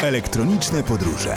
Elektroniczne podróże.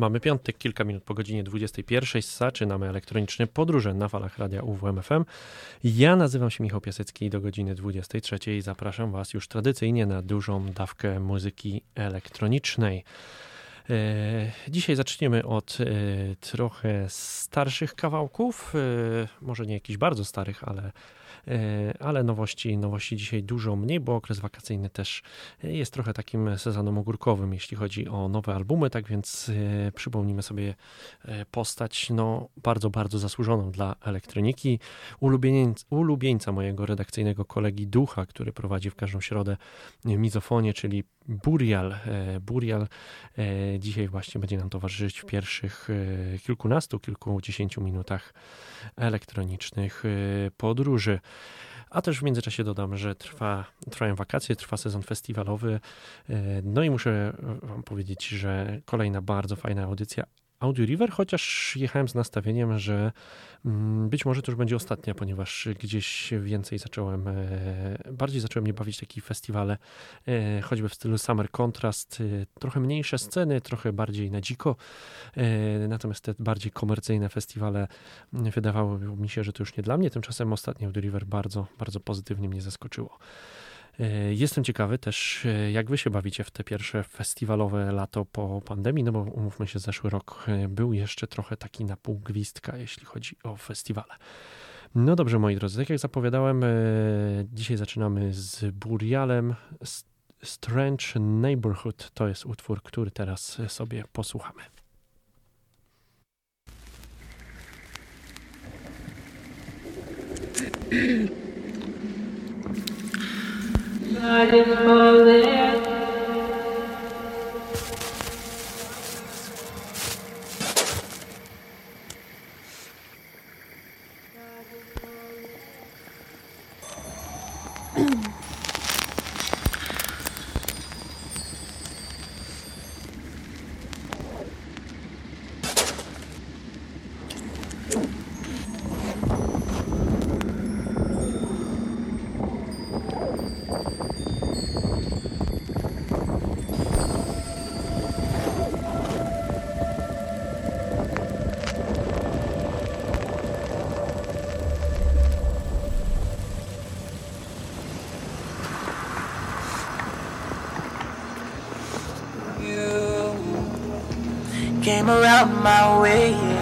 Mamy piątek, kilka minut po godzinie 21. Zaczynamy elektroniczne podróże na falach radia UWMFM. Ja nazywam się Michał Piasecki i do godziny 23. Zapraszam Was już tradycyjnie na dużą dawkę muzyki elektronicznej. E, dzisiaj zaczniemy od e, trochę starszych kawałków, e, może nie jakichś bardzo starych, ale ale nowości, nowości dzisiaj dużo mniej, bo okres wakacyjny też jest trochę takim sezonem ogórkowym, jeśli chodzi o nowe albumy, tak więc e, przypomnijmy sobie e, postać no, bardzo, bardzo zasłużoną dla elektroniki, ulubieńca, ulubieńca mojego redakcyjnego kolegi Ducha, który prowadzi w każdą środę mizofonię, czyli Burial. Burial dzisiaj właśnie będzie nam towarzyszyć w pierwszych kilkunastu, kilkudziesięciu minutach elektronicznych podróży. A też w międzyczasie dodam, że trwa, trwają wakacje, trwa sezon festiwalowy. E, no i muszę Wam powiedzieć, że kolejna bardzo fajna audycja Audio River, chociaż jechałem z nastawieniem, że mm, być może to już będzie ostatnia, ponieważ gdzieś więcej zacząłem, e, bardziej zacząłem mnie bawić takie festiwale, e, choćby w stylu Summer Contrast, trochę mniejsze sceny, trochę bardziej na dziko, natomiast te bardziej komercyjne festiwale wydawało mi się, że to już nie dla mnie, tymczasem ostatni Audio River bardzo, bardzo pozytywnie mnie zaskoczyło. E, jestem ciekawy też, e, jak wy się bawicie w te pierwsze festiwalowe lato po pandemii, no bo umówmy się, zeszły rok e, był jeszcze trochę taki na pół gwizdka, jeśli chodzi o festiwale. No dobrze, moi drodzy, tak jak zapowiadałem, dzisiaj zaczynamy z Burialem. Strange Neighborhood to jest utwór, który teraz sobie posłuchamy. Night is falling. There. around my way.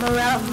Morel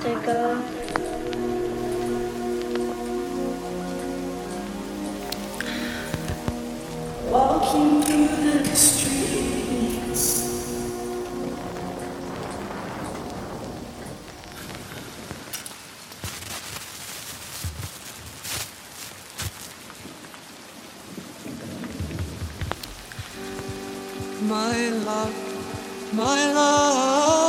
to go. Walking through the streets. My love, my love.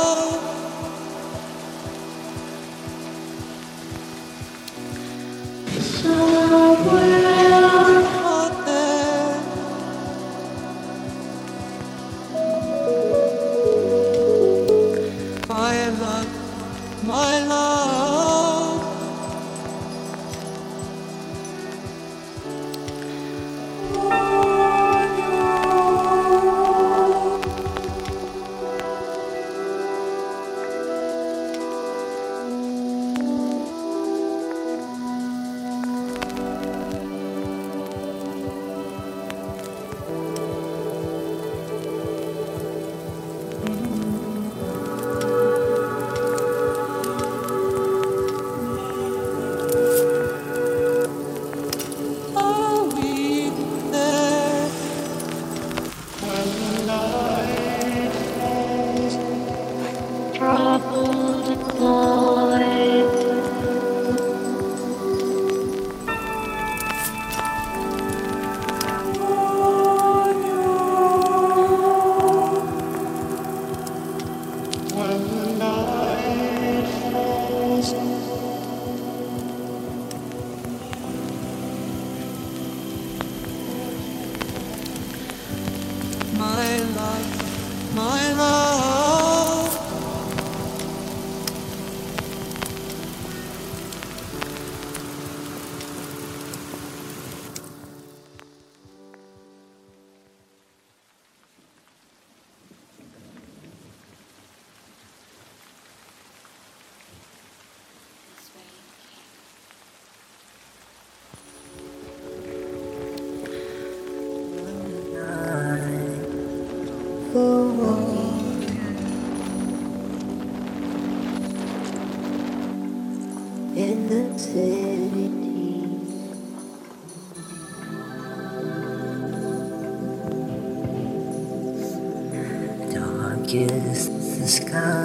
kiss the sky.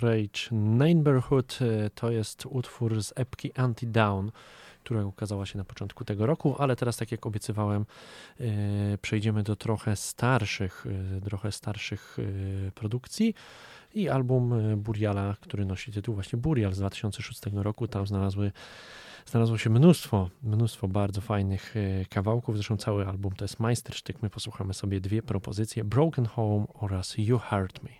Strange Neighborhood e, to jest utwór z epki Anti-Down, która ukazała się na początku tego roku, ale teraz, tak jak obiecywałem, e, przejdziemy do trochę starszych, e, trochę starszych produkcji i album Buriala, który nosi tytuł właśnie Burial z 2006 roku. Tam znalazły, znalazło się mnóstwo, mnóstwo bardzo fajnych kawałków. Zresztą cały album to jest majstersztyk. My posłuchamy sobie dwie propozycje: Broken Home oraz You Hurt Me.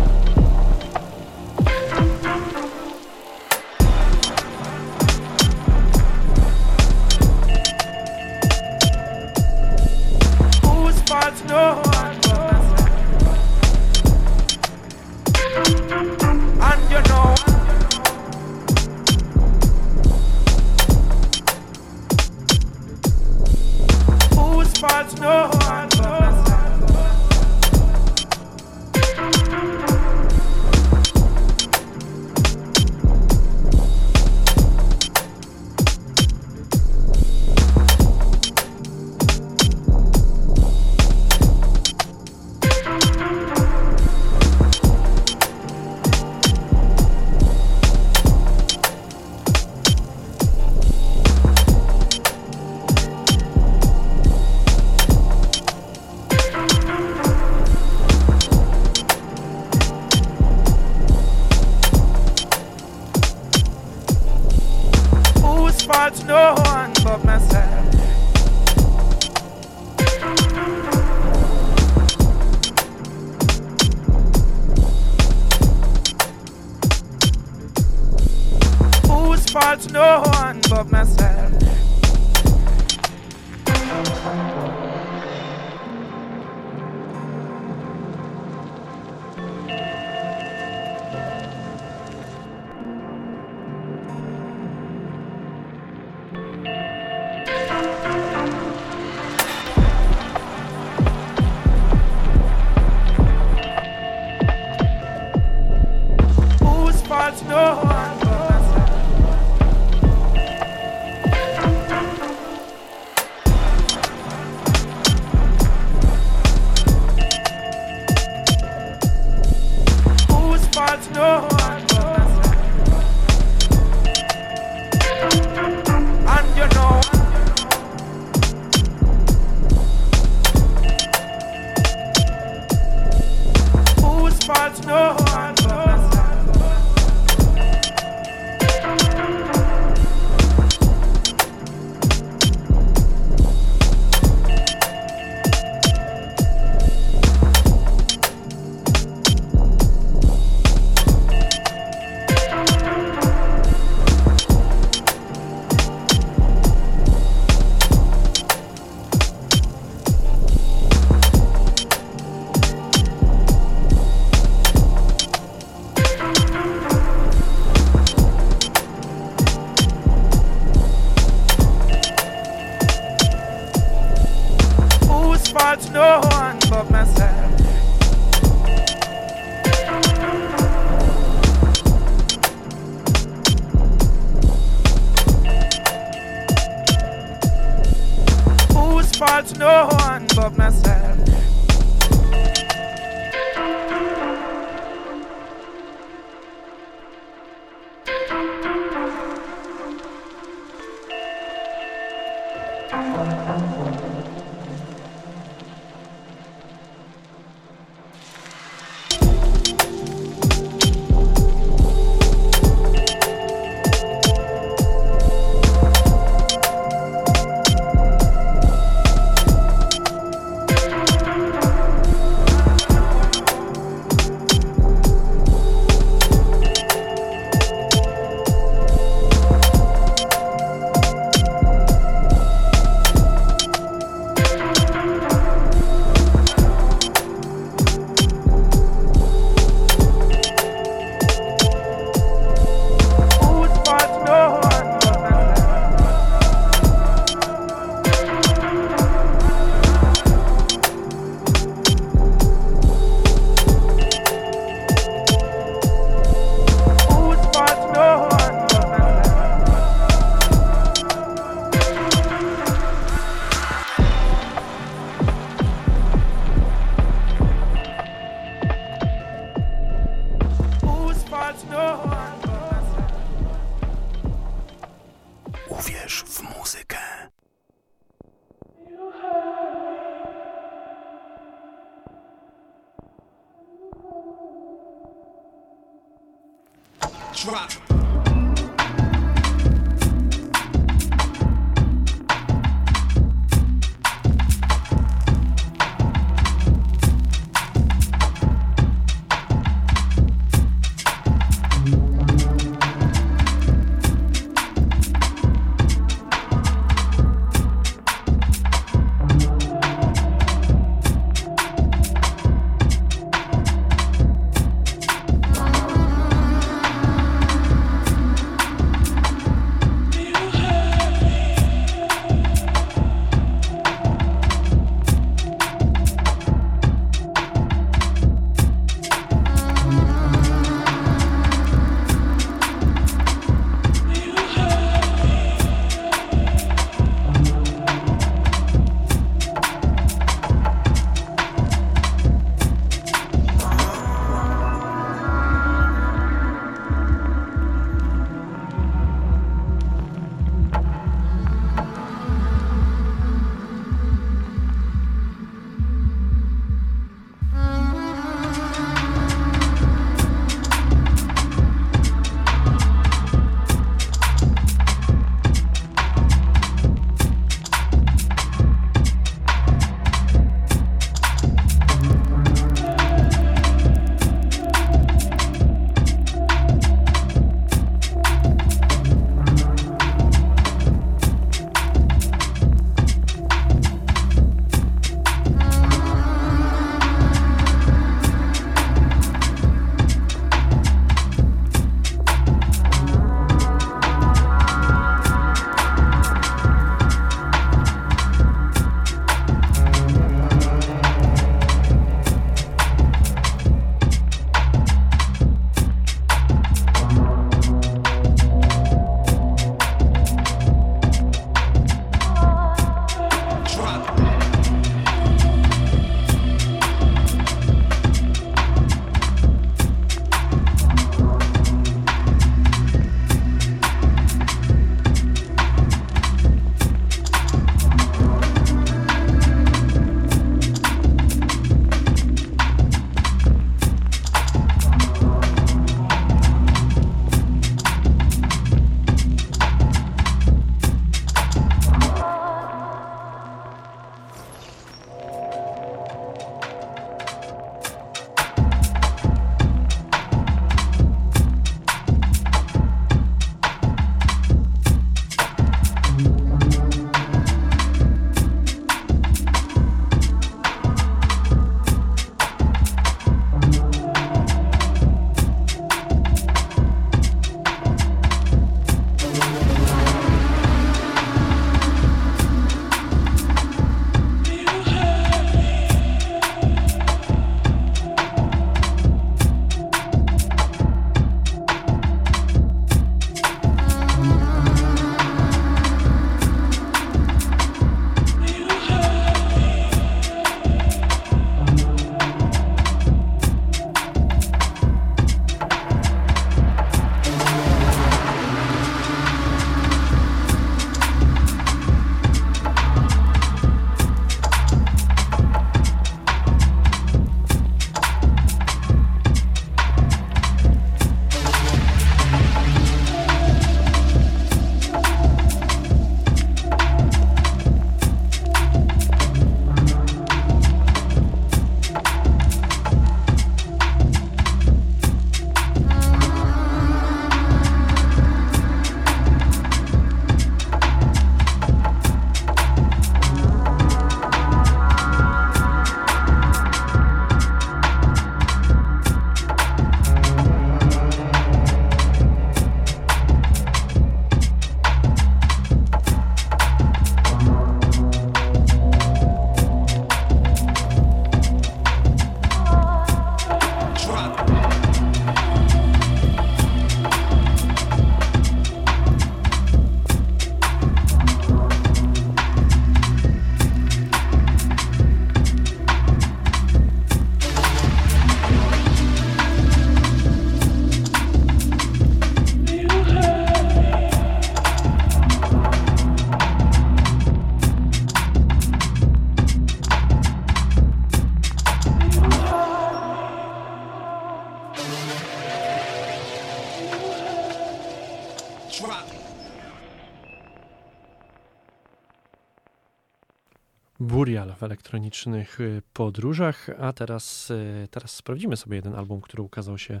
elektronicznych y, podróżach, a teraz, y, teraz sprawdzimy sobie jeden album, który ukazał się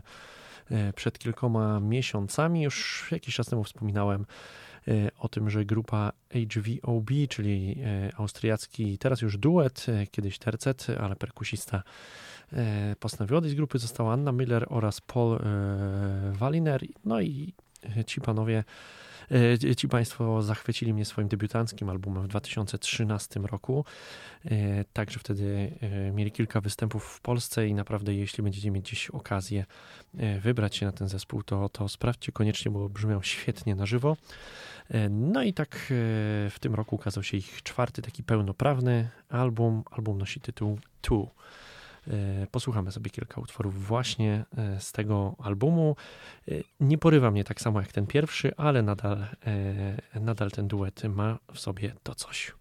y, przed kilkoma miesiącami. Już jakiś czas temu wspominałem o tym, że grupa HVOB, czyli austriacki teraz już duet, kiedyś tercet, ale perkusista postanowił odejść z grupy. Została Anna Miller oraz Paul Walliner. No i ci panowie ci Państwo zachwycili mnie swoim debiutanckim albumem w 2013 roku. E, także wtedy e, mieli kilka występów w Polsce i naprawdę, jeśli będziecie mieć gdzieś okazję wybrać się na ten zespół, to, to sprawdźcie koniecznie, bo brzmią świetnie na żywo. No i tak w tym roku ukazał się ich czwarty, taki pełnoprawny album. Album nosi tytuł Two. E, posłuchamy sobie kilka utworów właśnie e, z tego albumu. E, nie porywa mnie tak samo jak ten pierwszy, ale nadal, nadal ten duet ma w sobie to coś.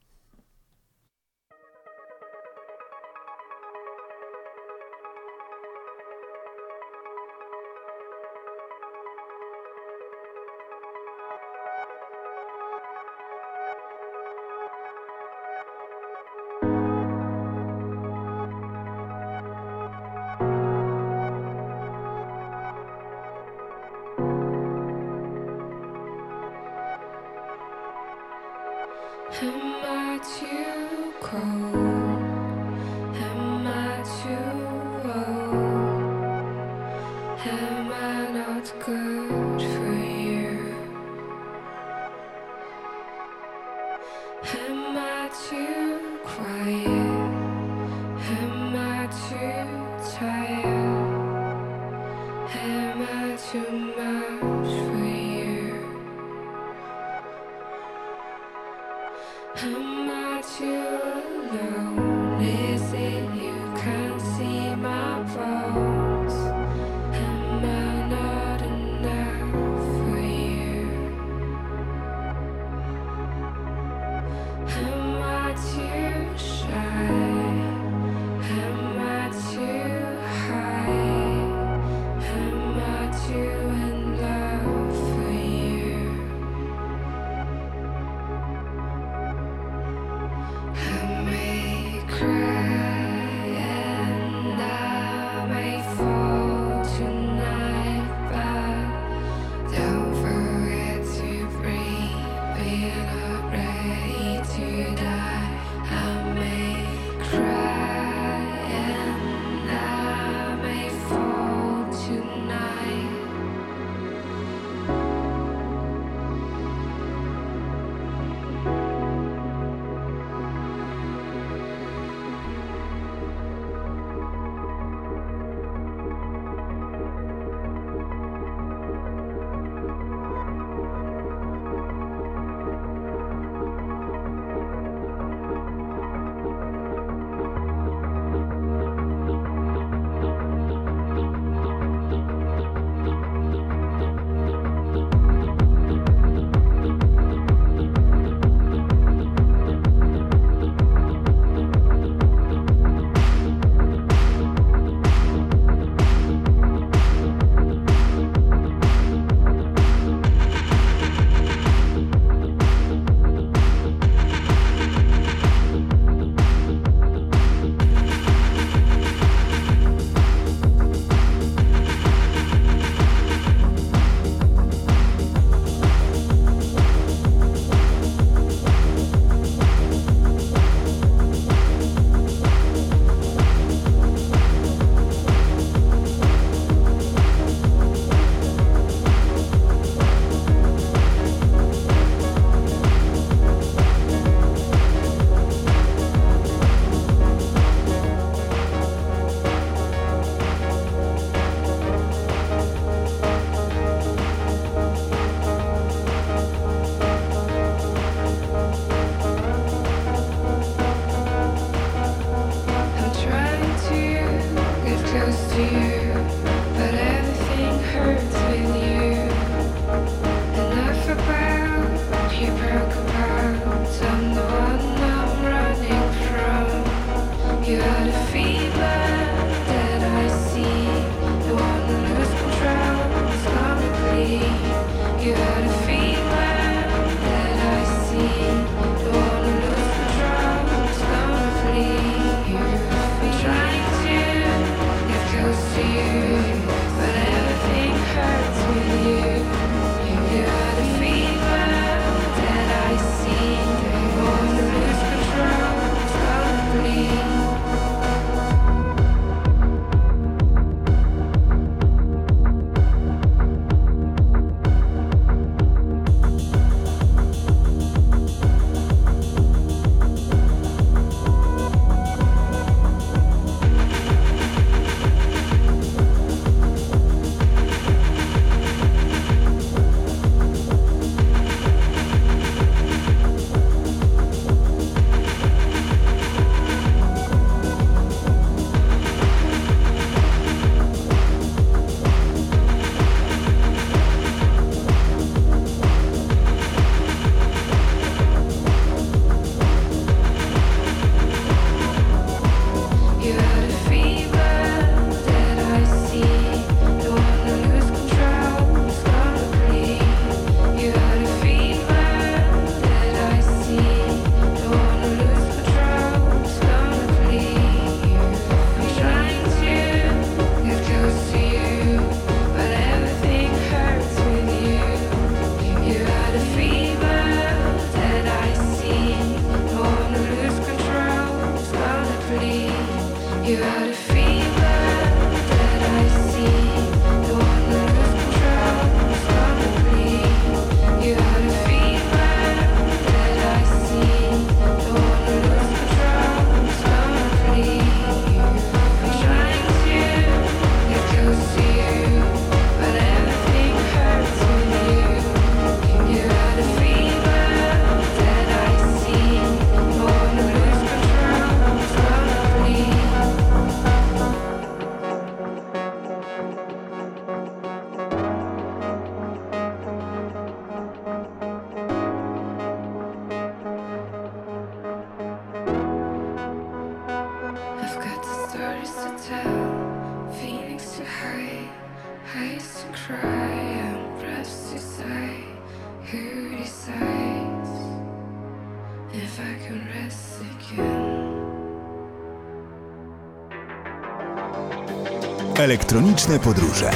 Elektroniczne podróże.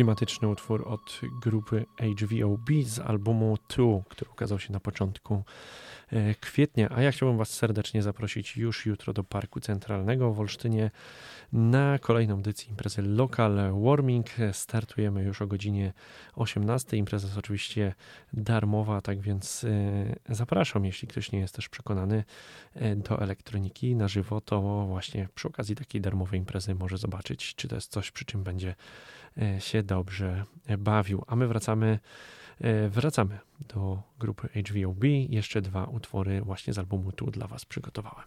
klimatyczny utwór od grupy HVOB z albumu Two, który ukazał się na początku e, kwietnia. A ja chciałbym Was serdecznie zaprosić już jutro do Parku Centralnego w Olsztynie na kolejną edycję imprezy Local Warming. Startujemy już o godzinie 18. Impreza jest oczywiście darmowa, tak więc e, zapraszam, jeśli ktoś nie jest też przekonany e, do elektroniki na żywo, to właśnie przy okazji takiej darmowej imprezy może zobaczyć, czy to jest coś, przy czym będzie E, się dobrze bawił. A my wracamy, e, wracamy do grupy HVOB. Jeszcze dwa utwory właśnie z albumu tu dla Was przygotowałem.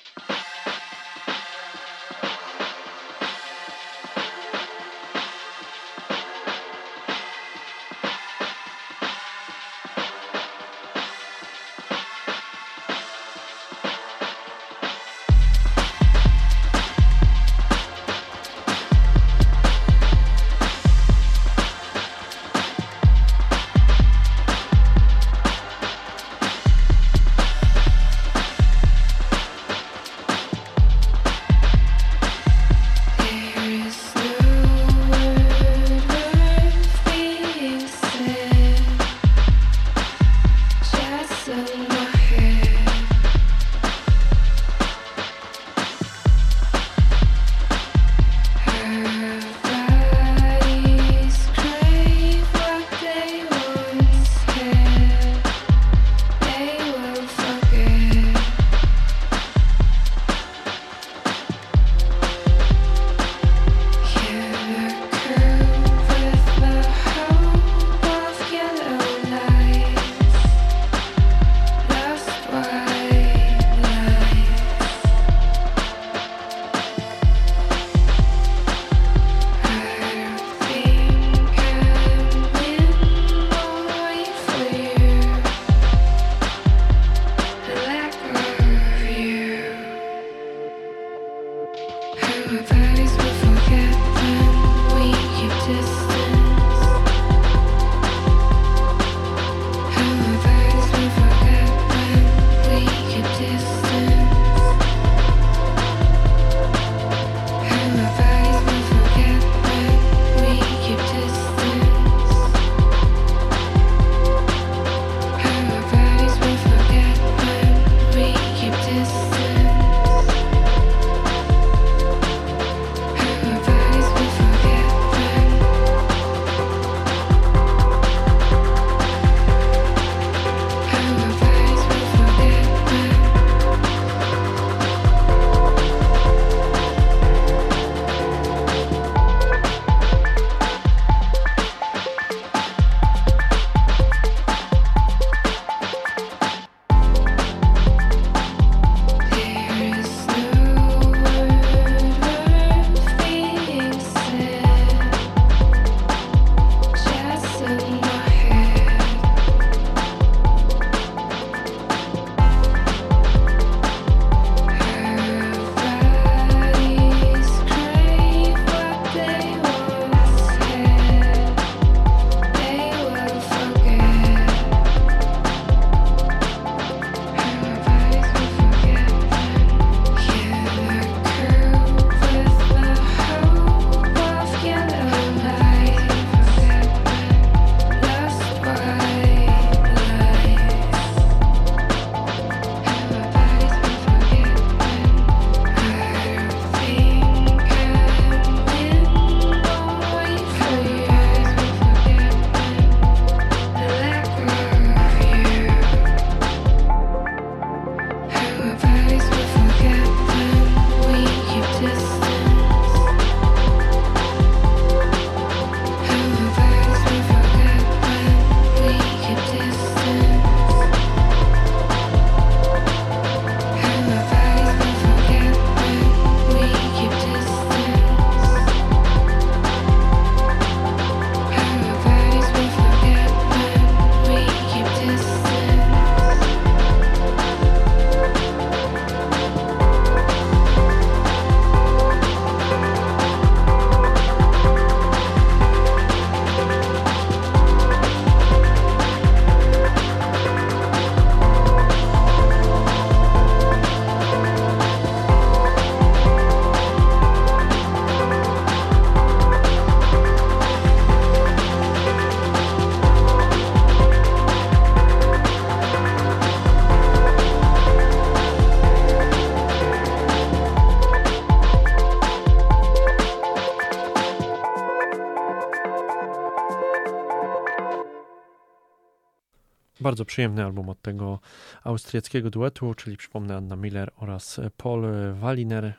Bardzo przyjemny album od tego austriackiego duetu, czyli przypomnę Anna Miller oraz Paul Walliner,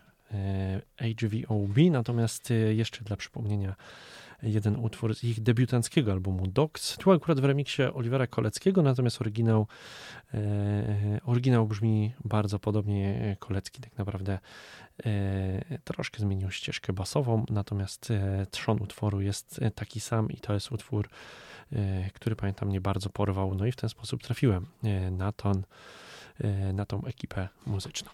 HVOB. Natomiast e, jeszcze dla przypomnienia jeden utwór z ich debiutanckiego albumu Dogs. Tu akurat w remiksie Olivera Koleckiego, natomiast oryginał, e, oryginał brzmi bardzo podobnie. Kolecki tak naprawdę e, troszkę zmienił ścieżkę basową, natomiast e, trzon utworu jest e, taki sam i to jest utwór, e, który pamiętam mnie bardzo porwał. No i w ten sposób trafiłem e, na, ton, e, na tą ekipę muzyczną.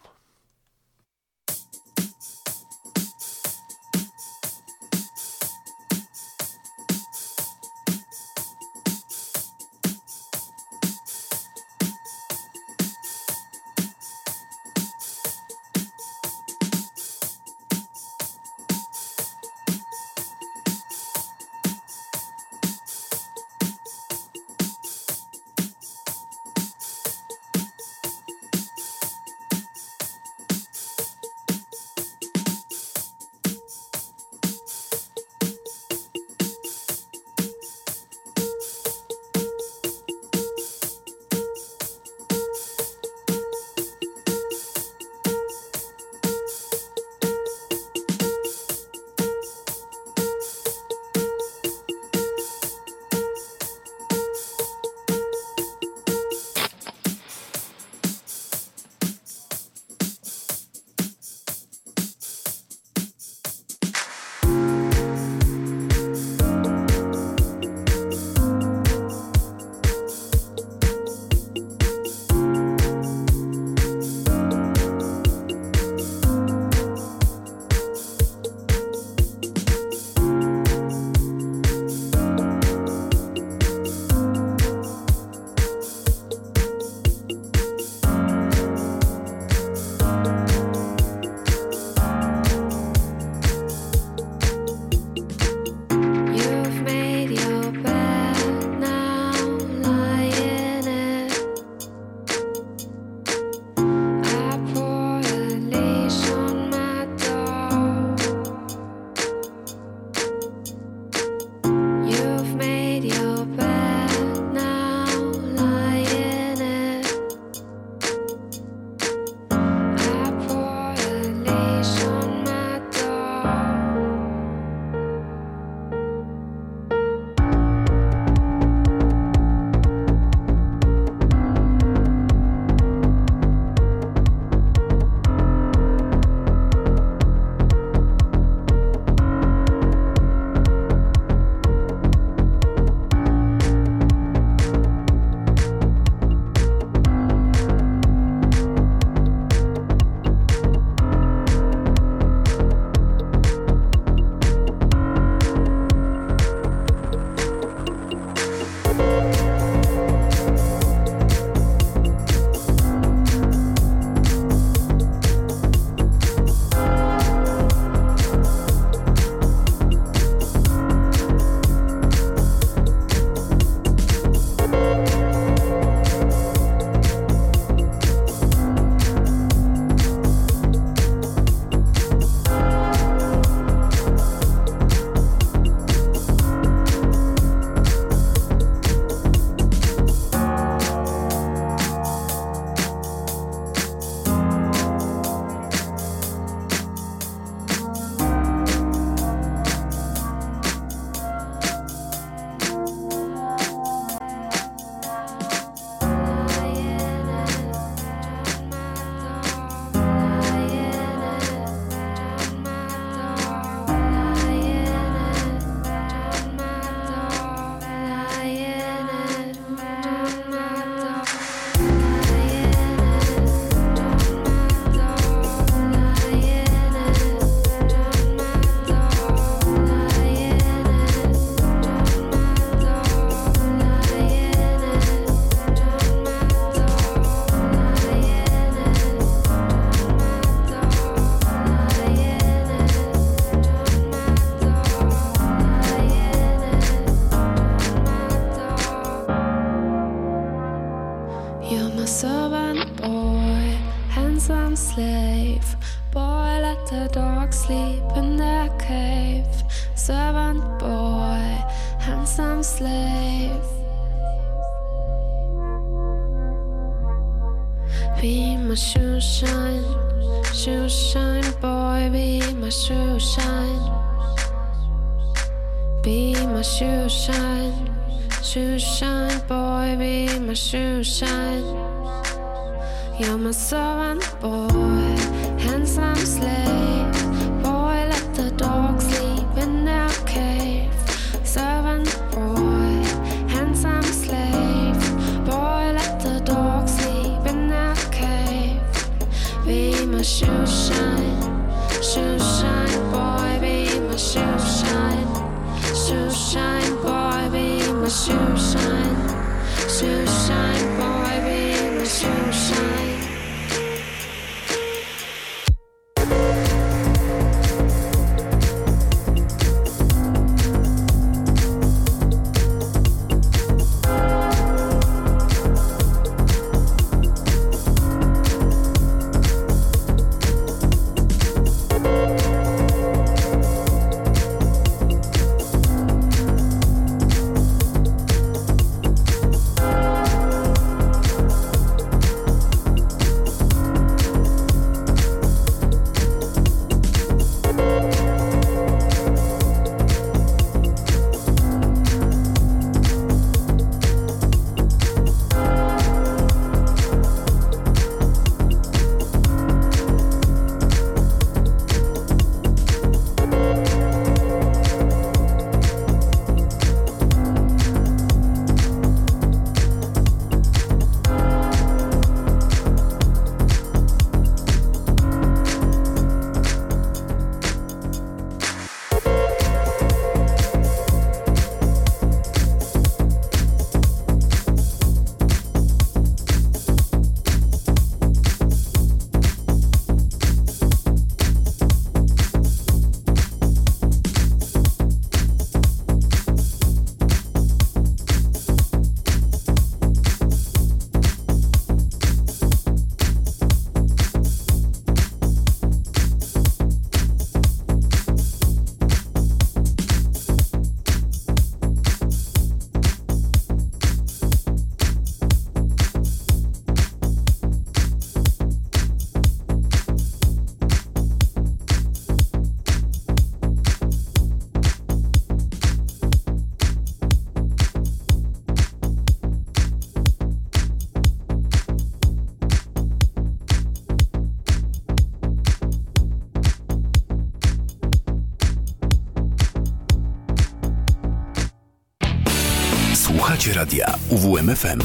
Słuchacie radia UWMFM.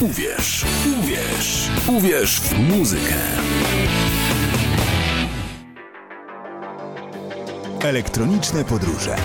Uwierz, uwierz, uwierz w muzykę. Elektroniczne podróże.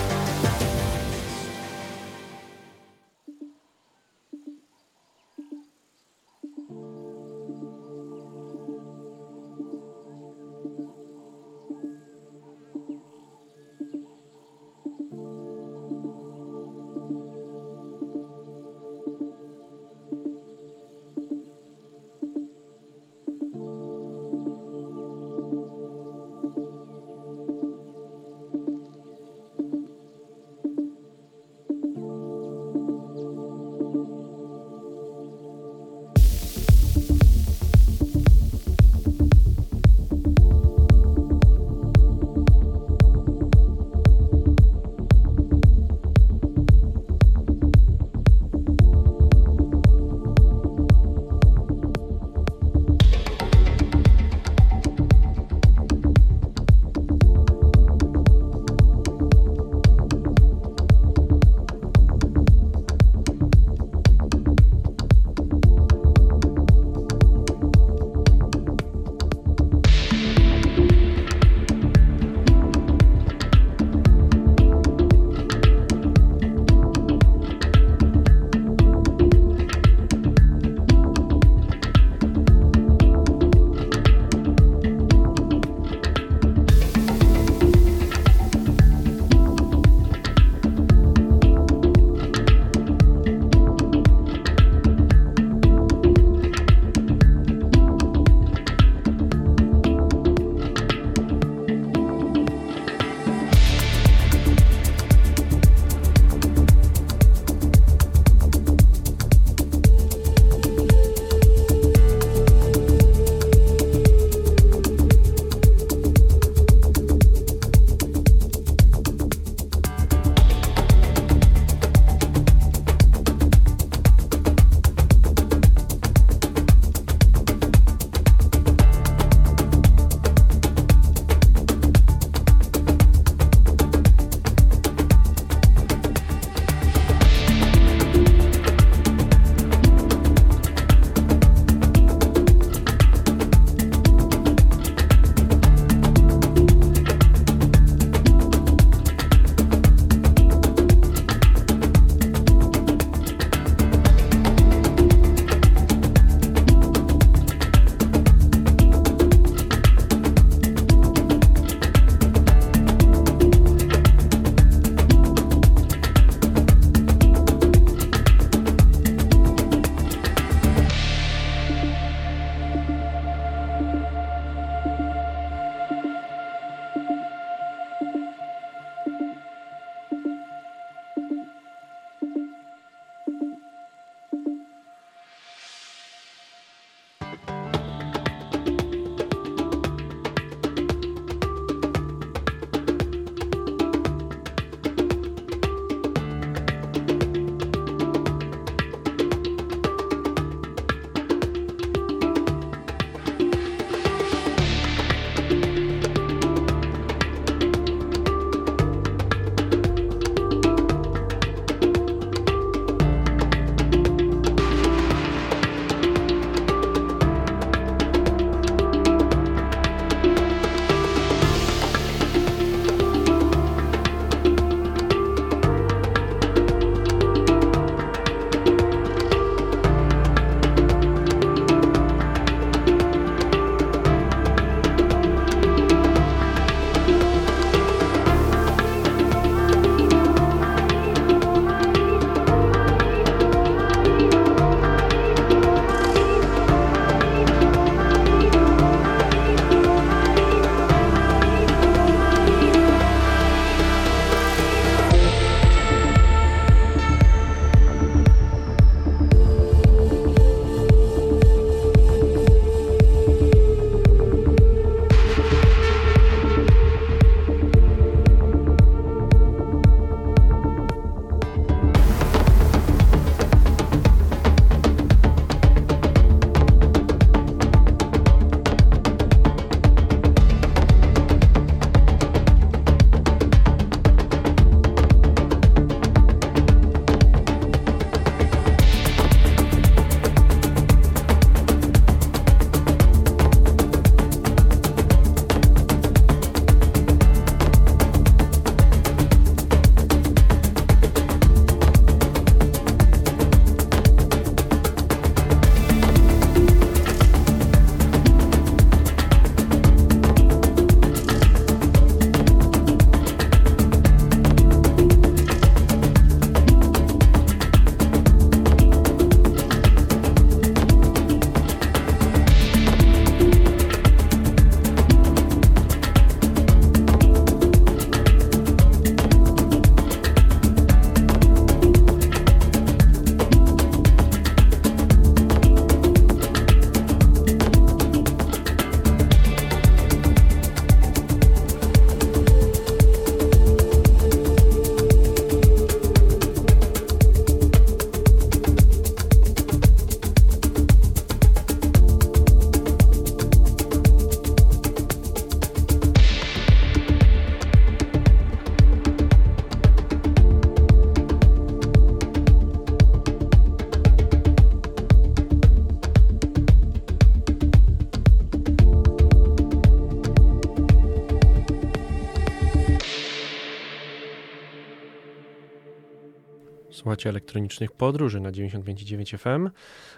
Słuchacie elektronicznych podróży na 95,9 FM.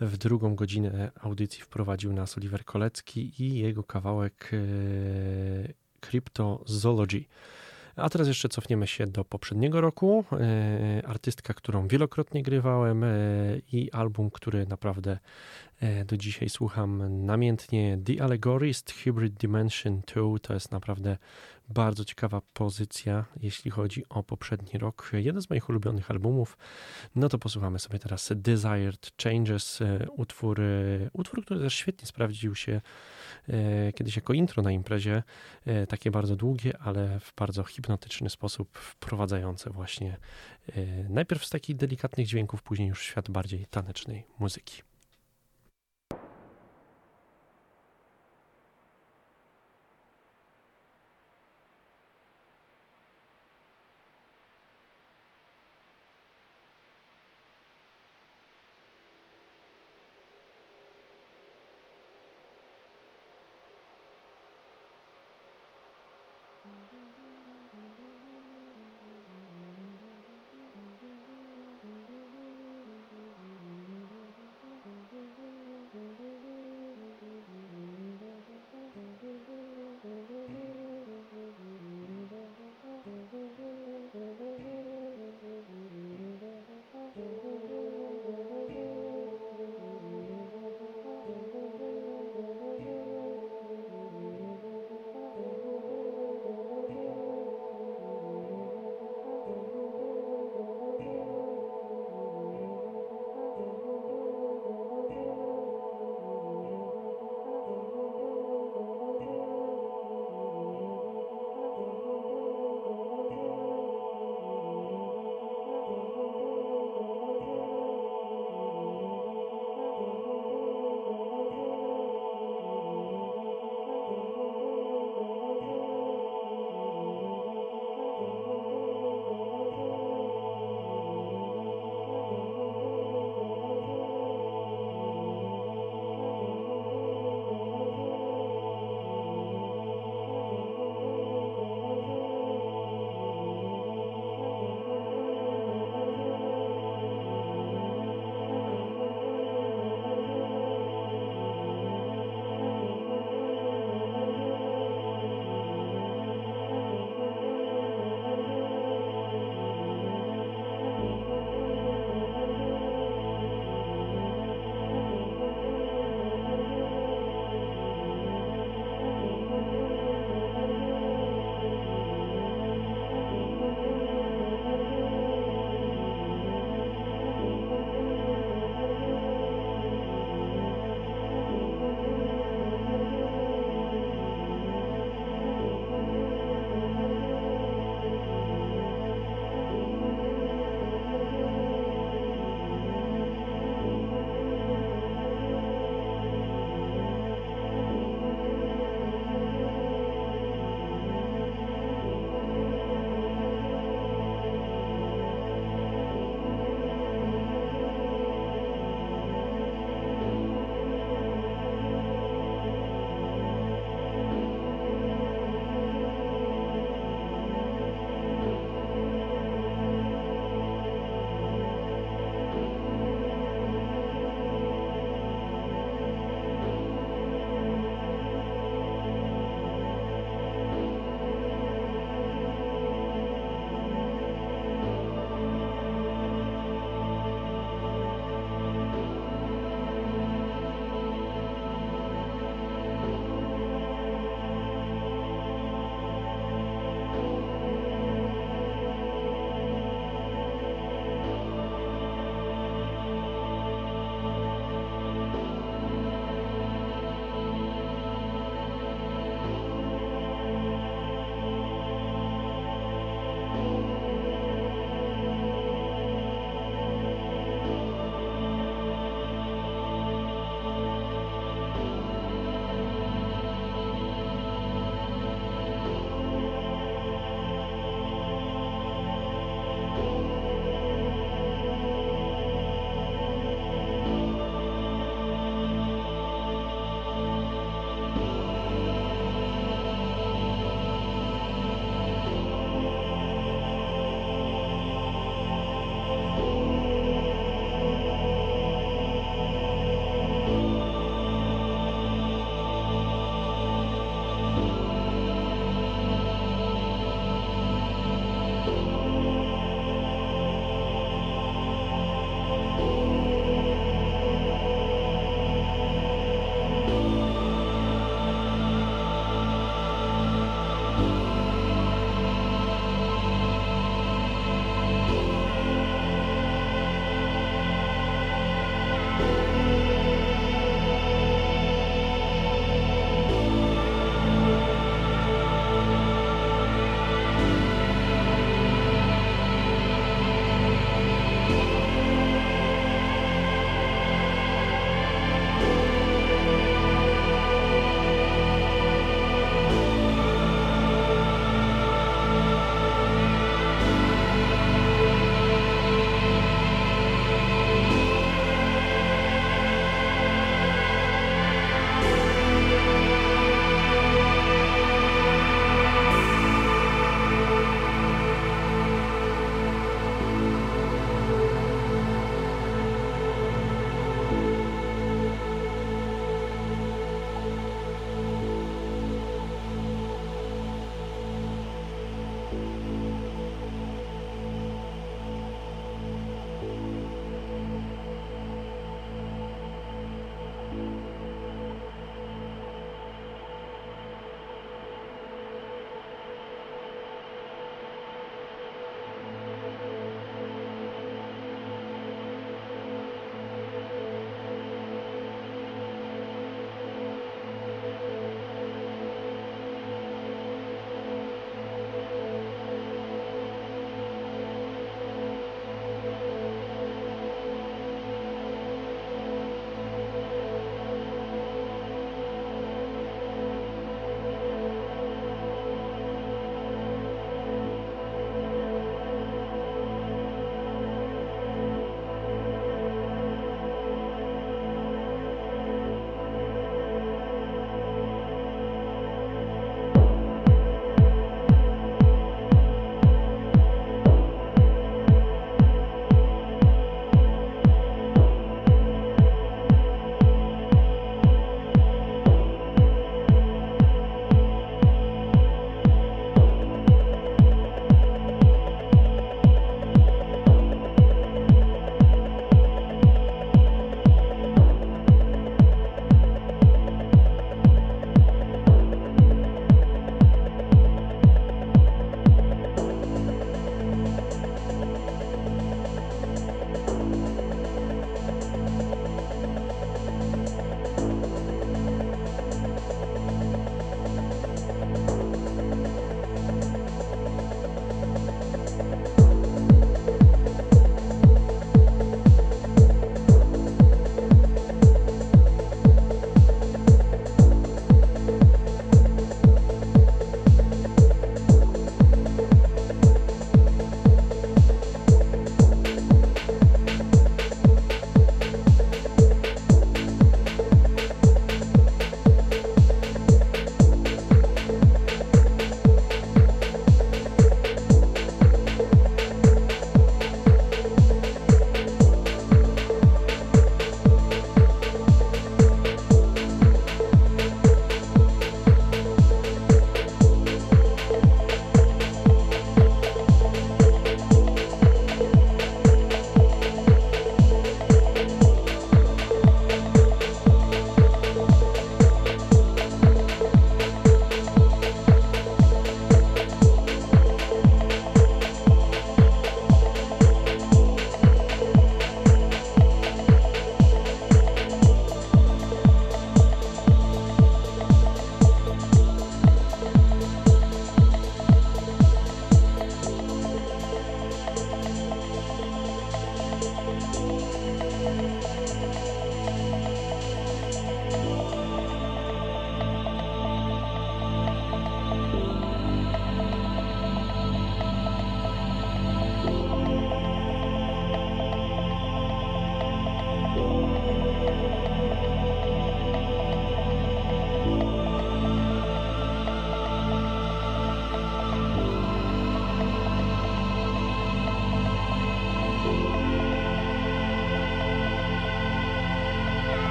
W drugą godzinę audycji wprowadził nas Oliver Kolecki i jego kawałek e, Cryptozoology. A teraz jeszcze cofniemy się do poprzedniego roku. E, artystka, którą wielokrotnie grywałem e, i album, który naprawdę do dzisiaj słucham namiętnie. The Allegorist Hybrid Dimension 2 to jest naprawdę bardzo ciekawa pozycja, jeśli chodzi o poprzedni rok. Jeden z moich ulubionych albumów. No to posłuchamy sobie teraz Desired Changes, e, utwór, e, utwór który też świetnie sprawdził się e, kiedyś jako intro na imprezie. E, Takie bardzo długie, ale w bardzo hipnotyczny sposób wprowadzające właśnie e, najpierw z takich delikatnych dźwięków, później już w świat bardziej tanecznej muzyki.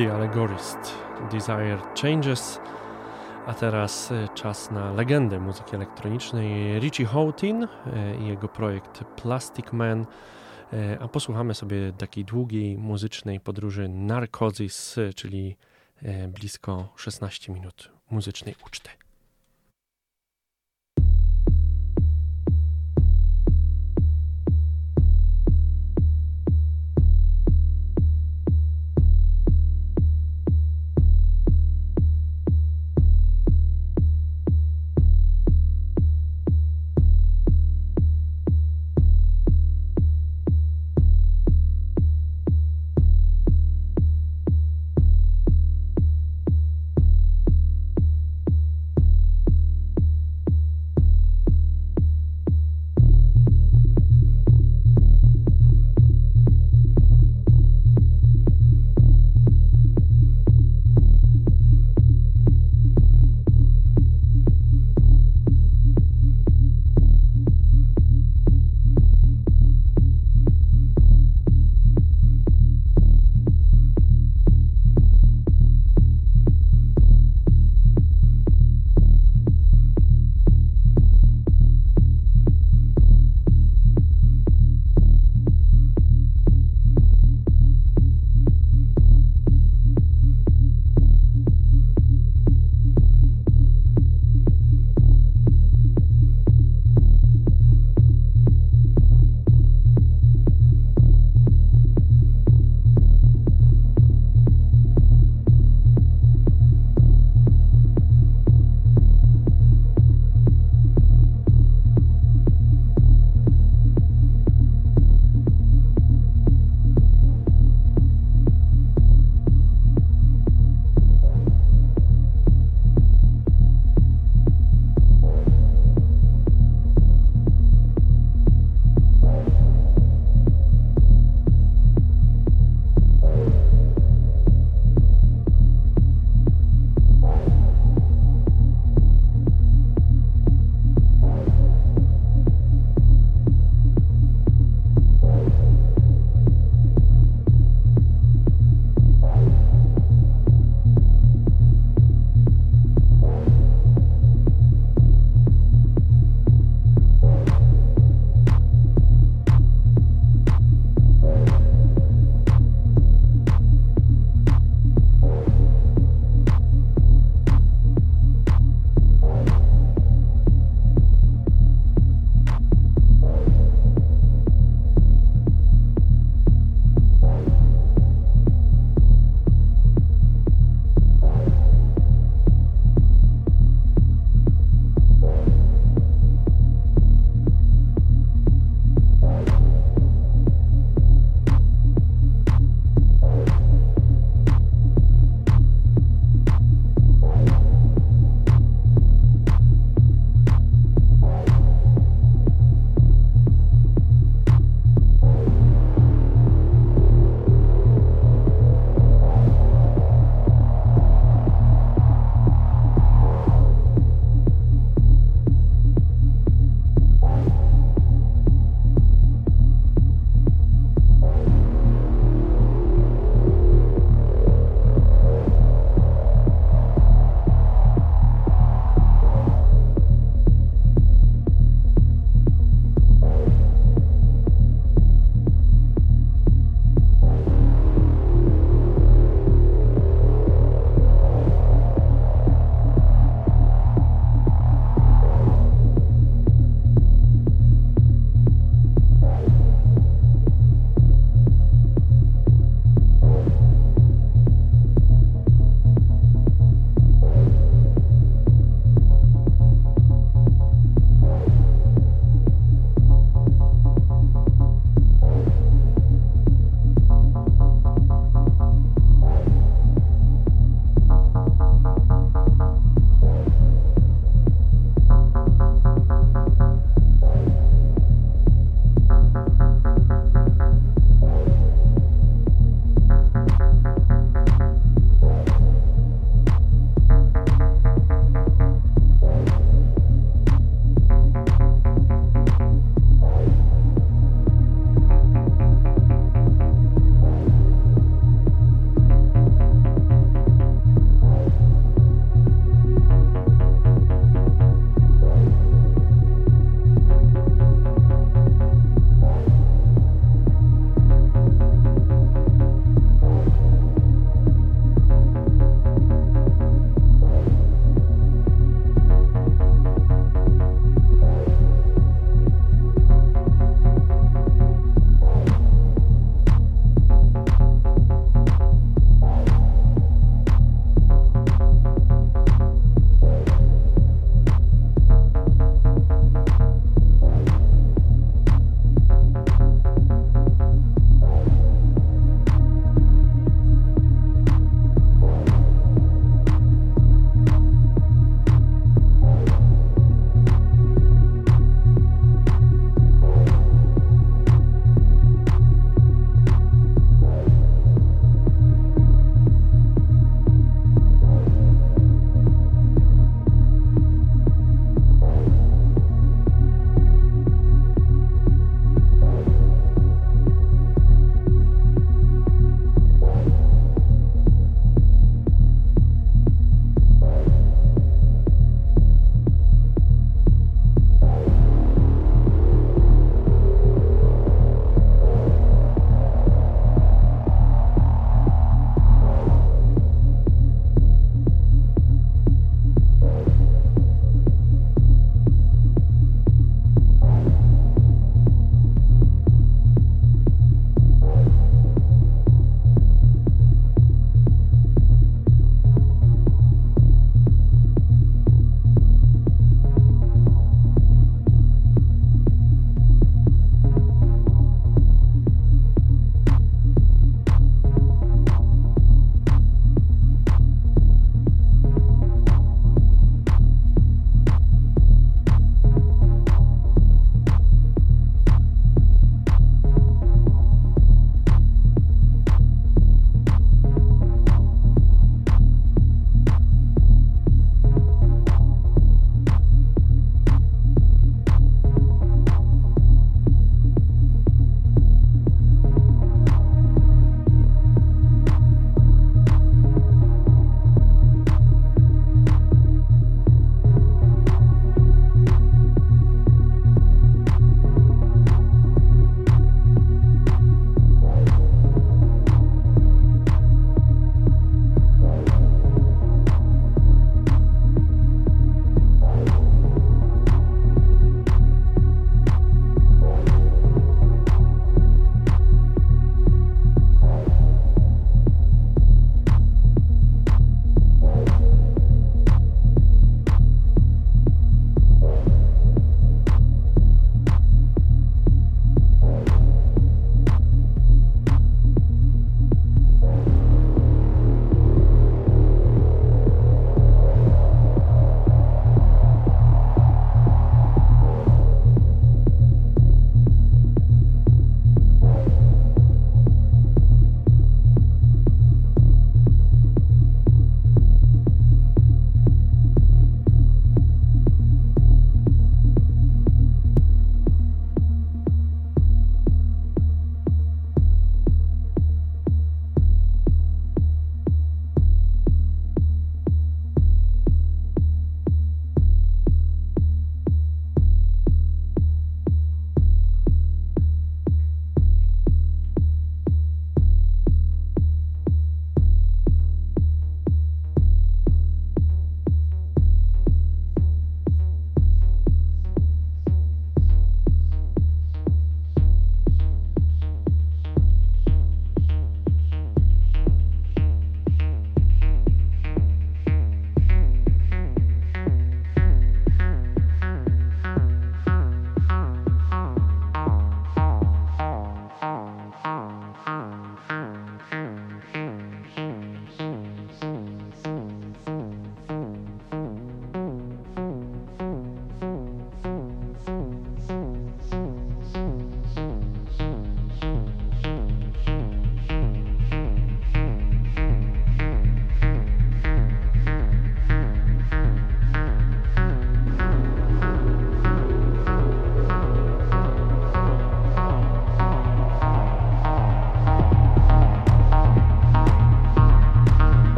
The Allegorist, Desire Changes. A teraz e, czas na legendę muzyki elektronicznej Richie Houghton e, i jego projekt Plastic Man. E, a posłuchamy sobie takiej długiej muzycznej podróży Narcosis, czyli blisko 16 minut muzycznej uczty.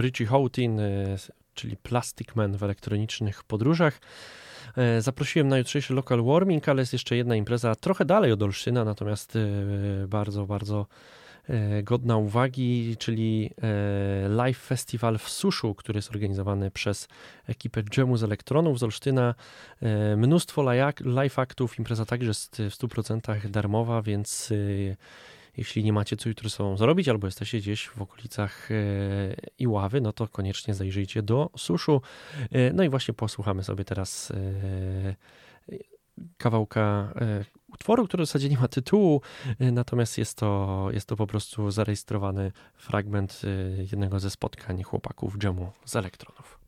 Richie Houghton, e, czyli Plastic Man w elektronicznych podróżach. E, Zaprosiłem na jutrzejszy Local Warming, ale jest jeszcze jedna impreza trochę dalej od Olsztyna, natomiast e, bardzo, bardzo godna uwagi, czyli Live Festival w Suszu, który jest organizowany przez ekipę Jamu z Elektronów z Olsztyna. Mnóstwo live aktów, impreza także jest w 100% darmowa, więc jeśli nie macie co jutro sobą zrobić, albo jesteście gdzieś w okolicach e, Iławy, no to koniecznie zajrzyjcie do Suszu. E, No i właśnie posłuchamy sobie teraz e, kawałka utworu, który w zasadzie nie ma tytułu, natomiast jest to, jest to po prostu zarejestrowany fragment jednego ze spotkań chłopaków dżemu z elektronów.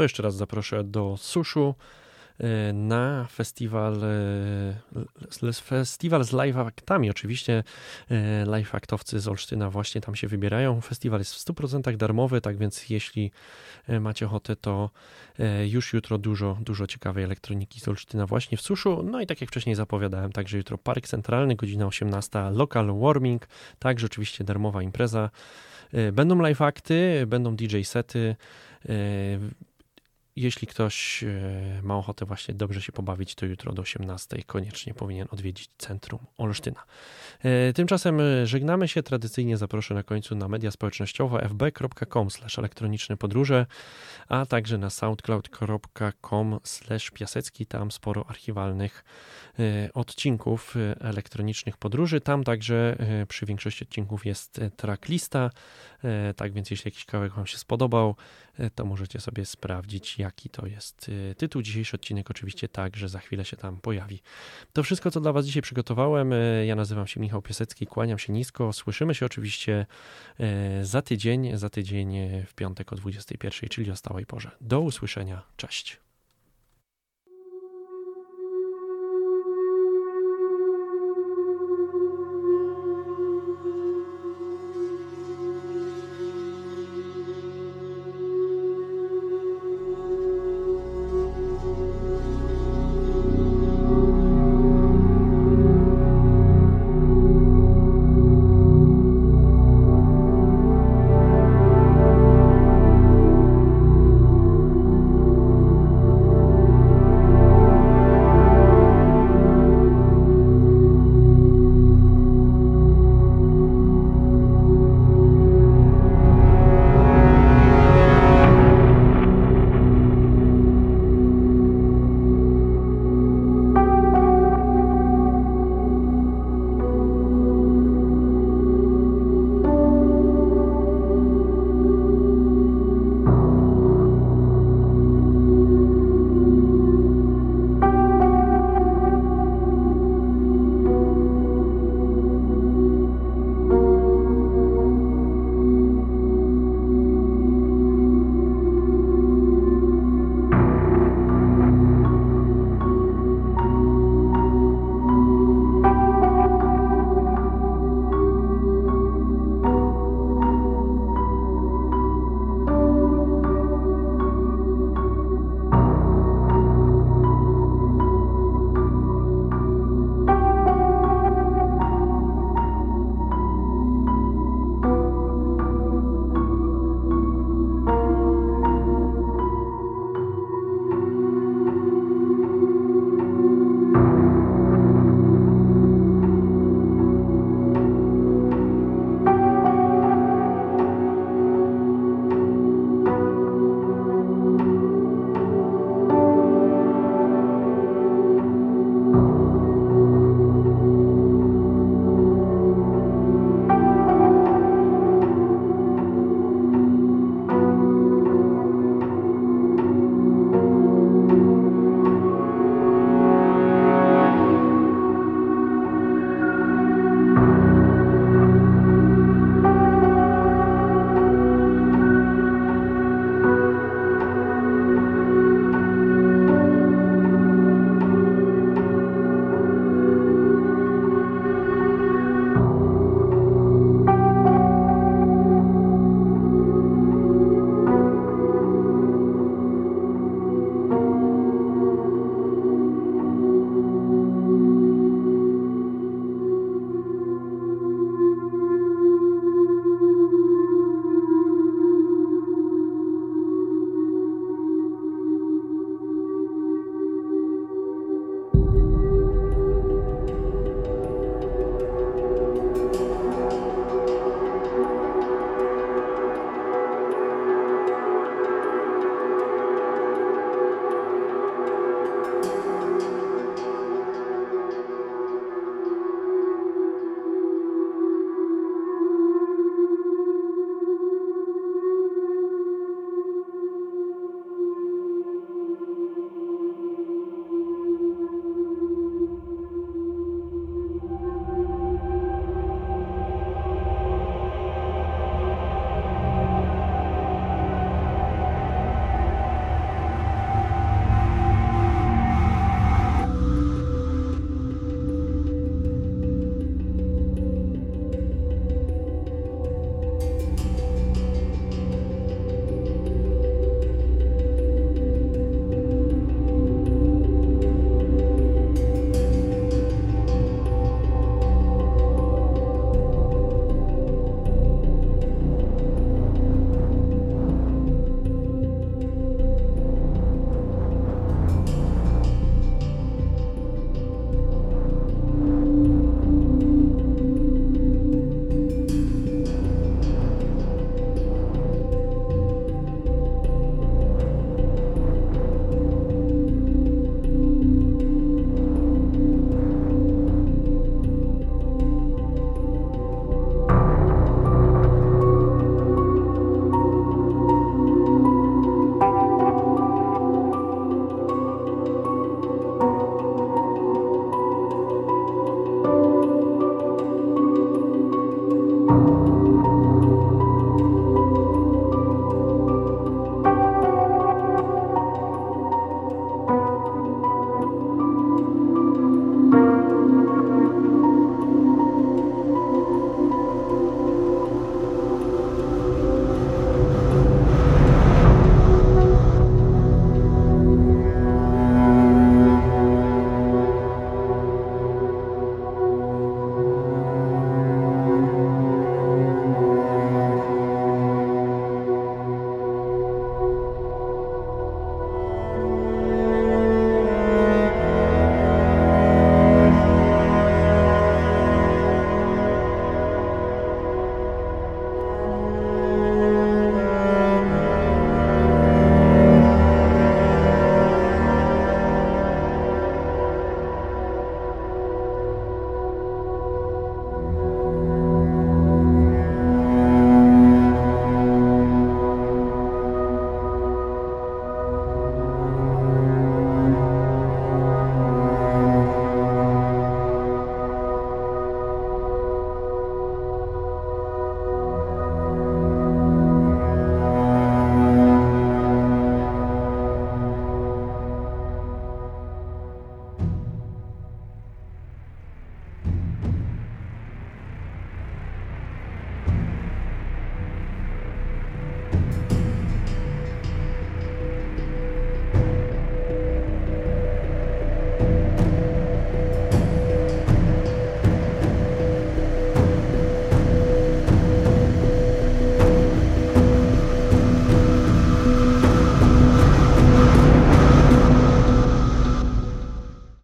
To jeszcze raz zaproszę do Suszu e, na festiwal, e, festiwal z live aktami. Oczywiście e, live aktowcy z Olsztyna właśnie tam się wybierają. Festiwal jest w 100% darmowy, tak więc jeśli macie ochotę, to już jutro dużo, dużo ciekawej elektroniki z Olsztyna właśnie w Suszu. No i tak jak wcześniej zapowiadałem, także jutro Park Centralny, godzina 18, Local Warming, także oczywiście darmowa impreza. Będą live akty, będą DJ sety. Jeśli ktoś e, ma ochotę właśnie dobrze się pobawić, to jutro do 18 koniecznie powinien odwiedzić centrum Olsztyna. E, Tymczasem e, żegnamy się. Tradycyjnie zaproszę na końcu na media społecznościowe fb.com elektroniczne podróże, a także na soundcloud.com piasecki. Tam sporo archiwalnych odcinków elektronicznych podróży. Tam także przy większości odcinków jest tracklista, tak więc jeśli jakiś kawałek Wam się spodobał, to możecie sobie sprawdzić, jaki to jest e, tytuł. Dzisiejszy odcinek oczywiście także za chwilę się tam pojawi. To wszystko, co dla Was dzisiaj przygotowałem. E, Ja nazywam się Michał Piasecki, kłaniam się nisko. Słyszymy się oczywiście e, za tydzień, za tydzień w piątek o 21, czyli o stałej porze. Do usłyszenia. Cześć.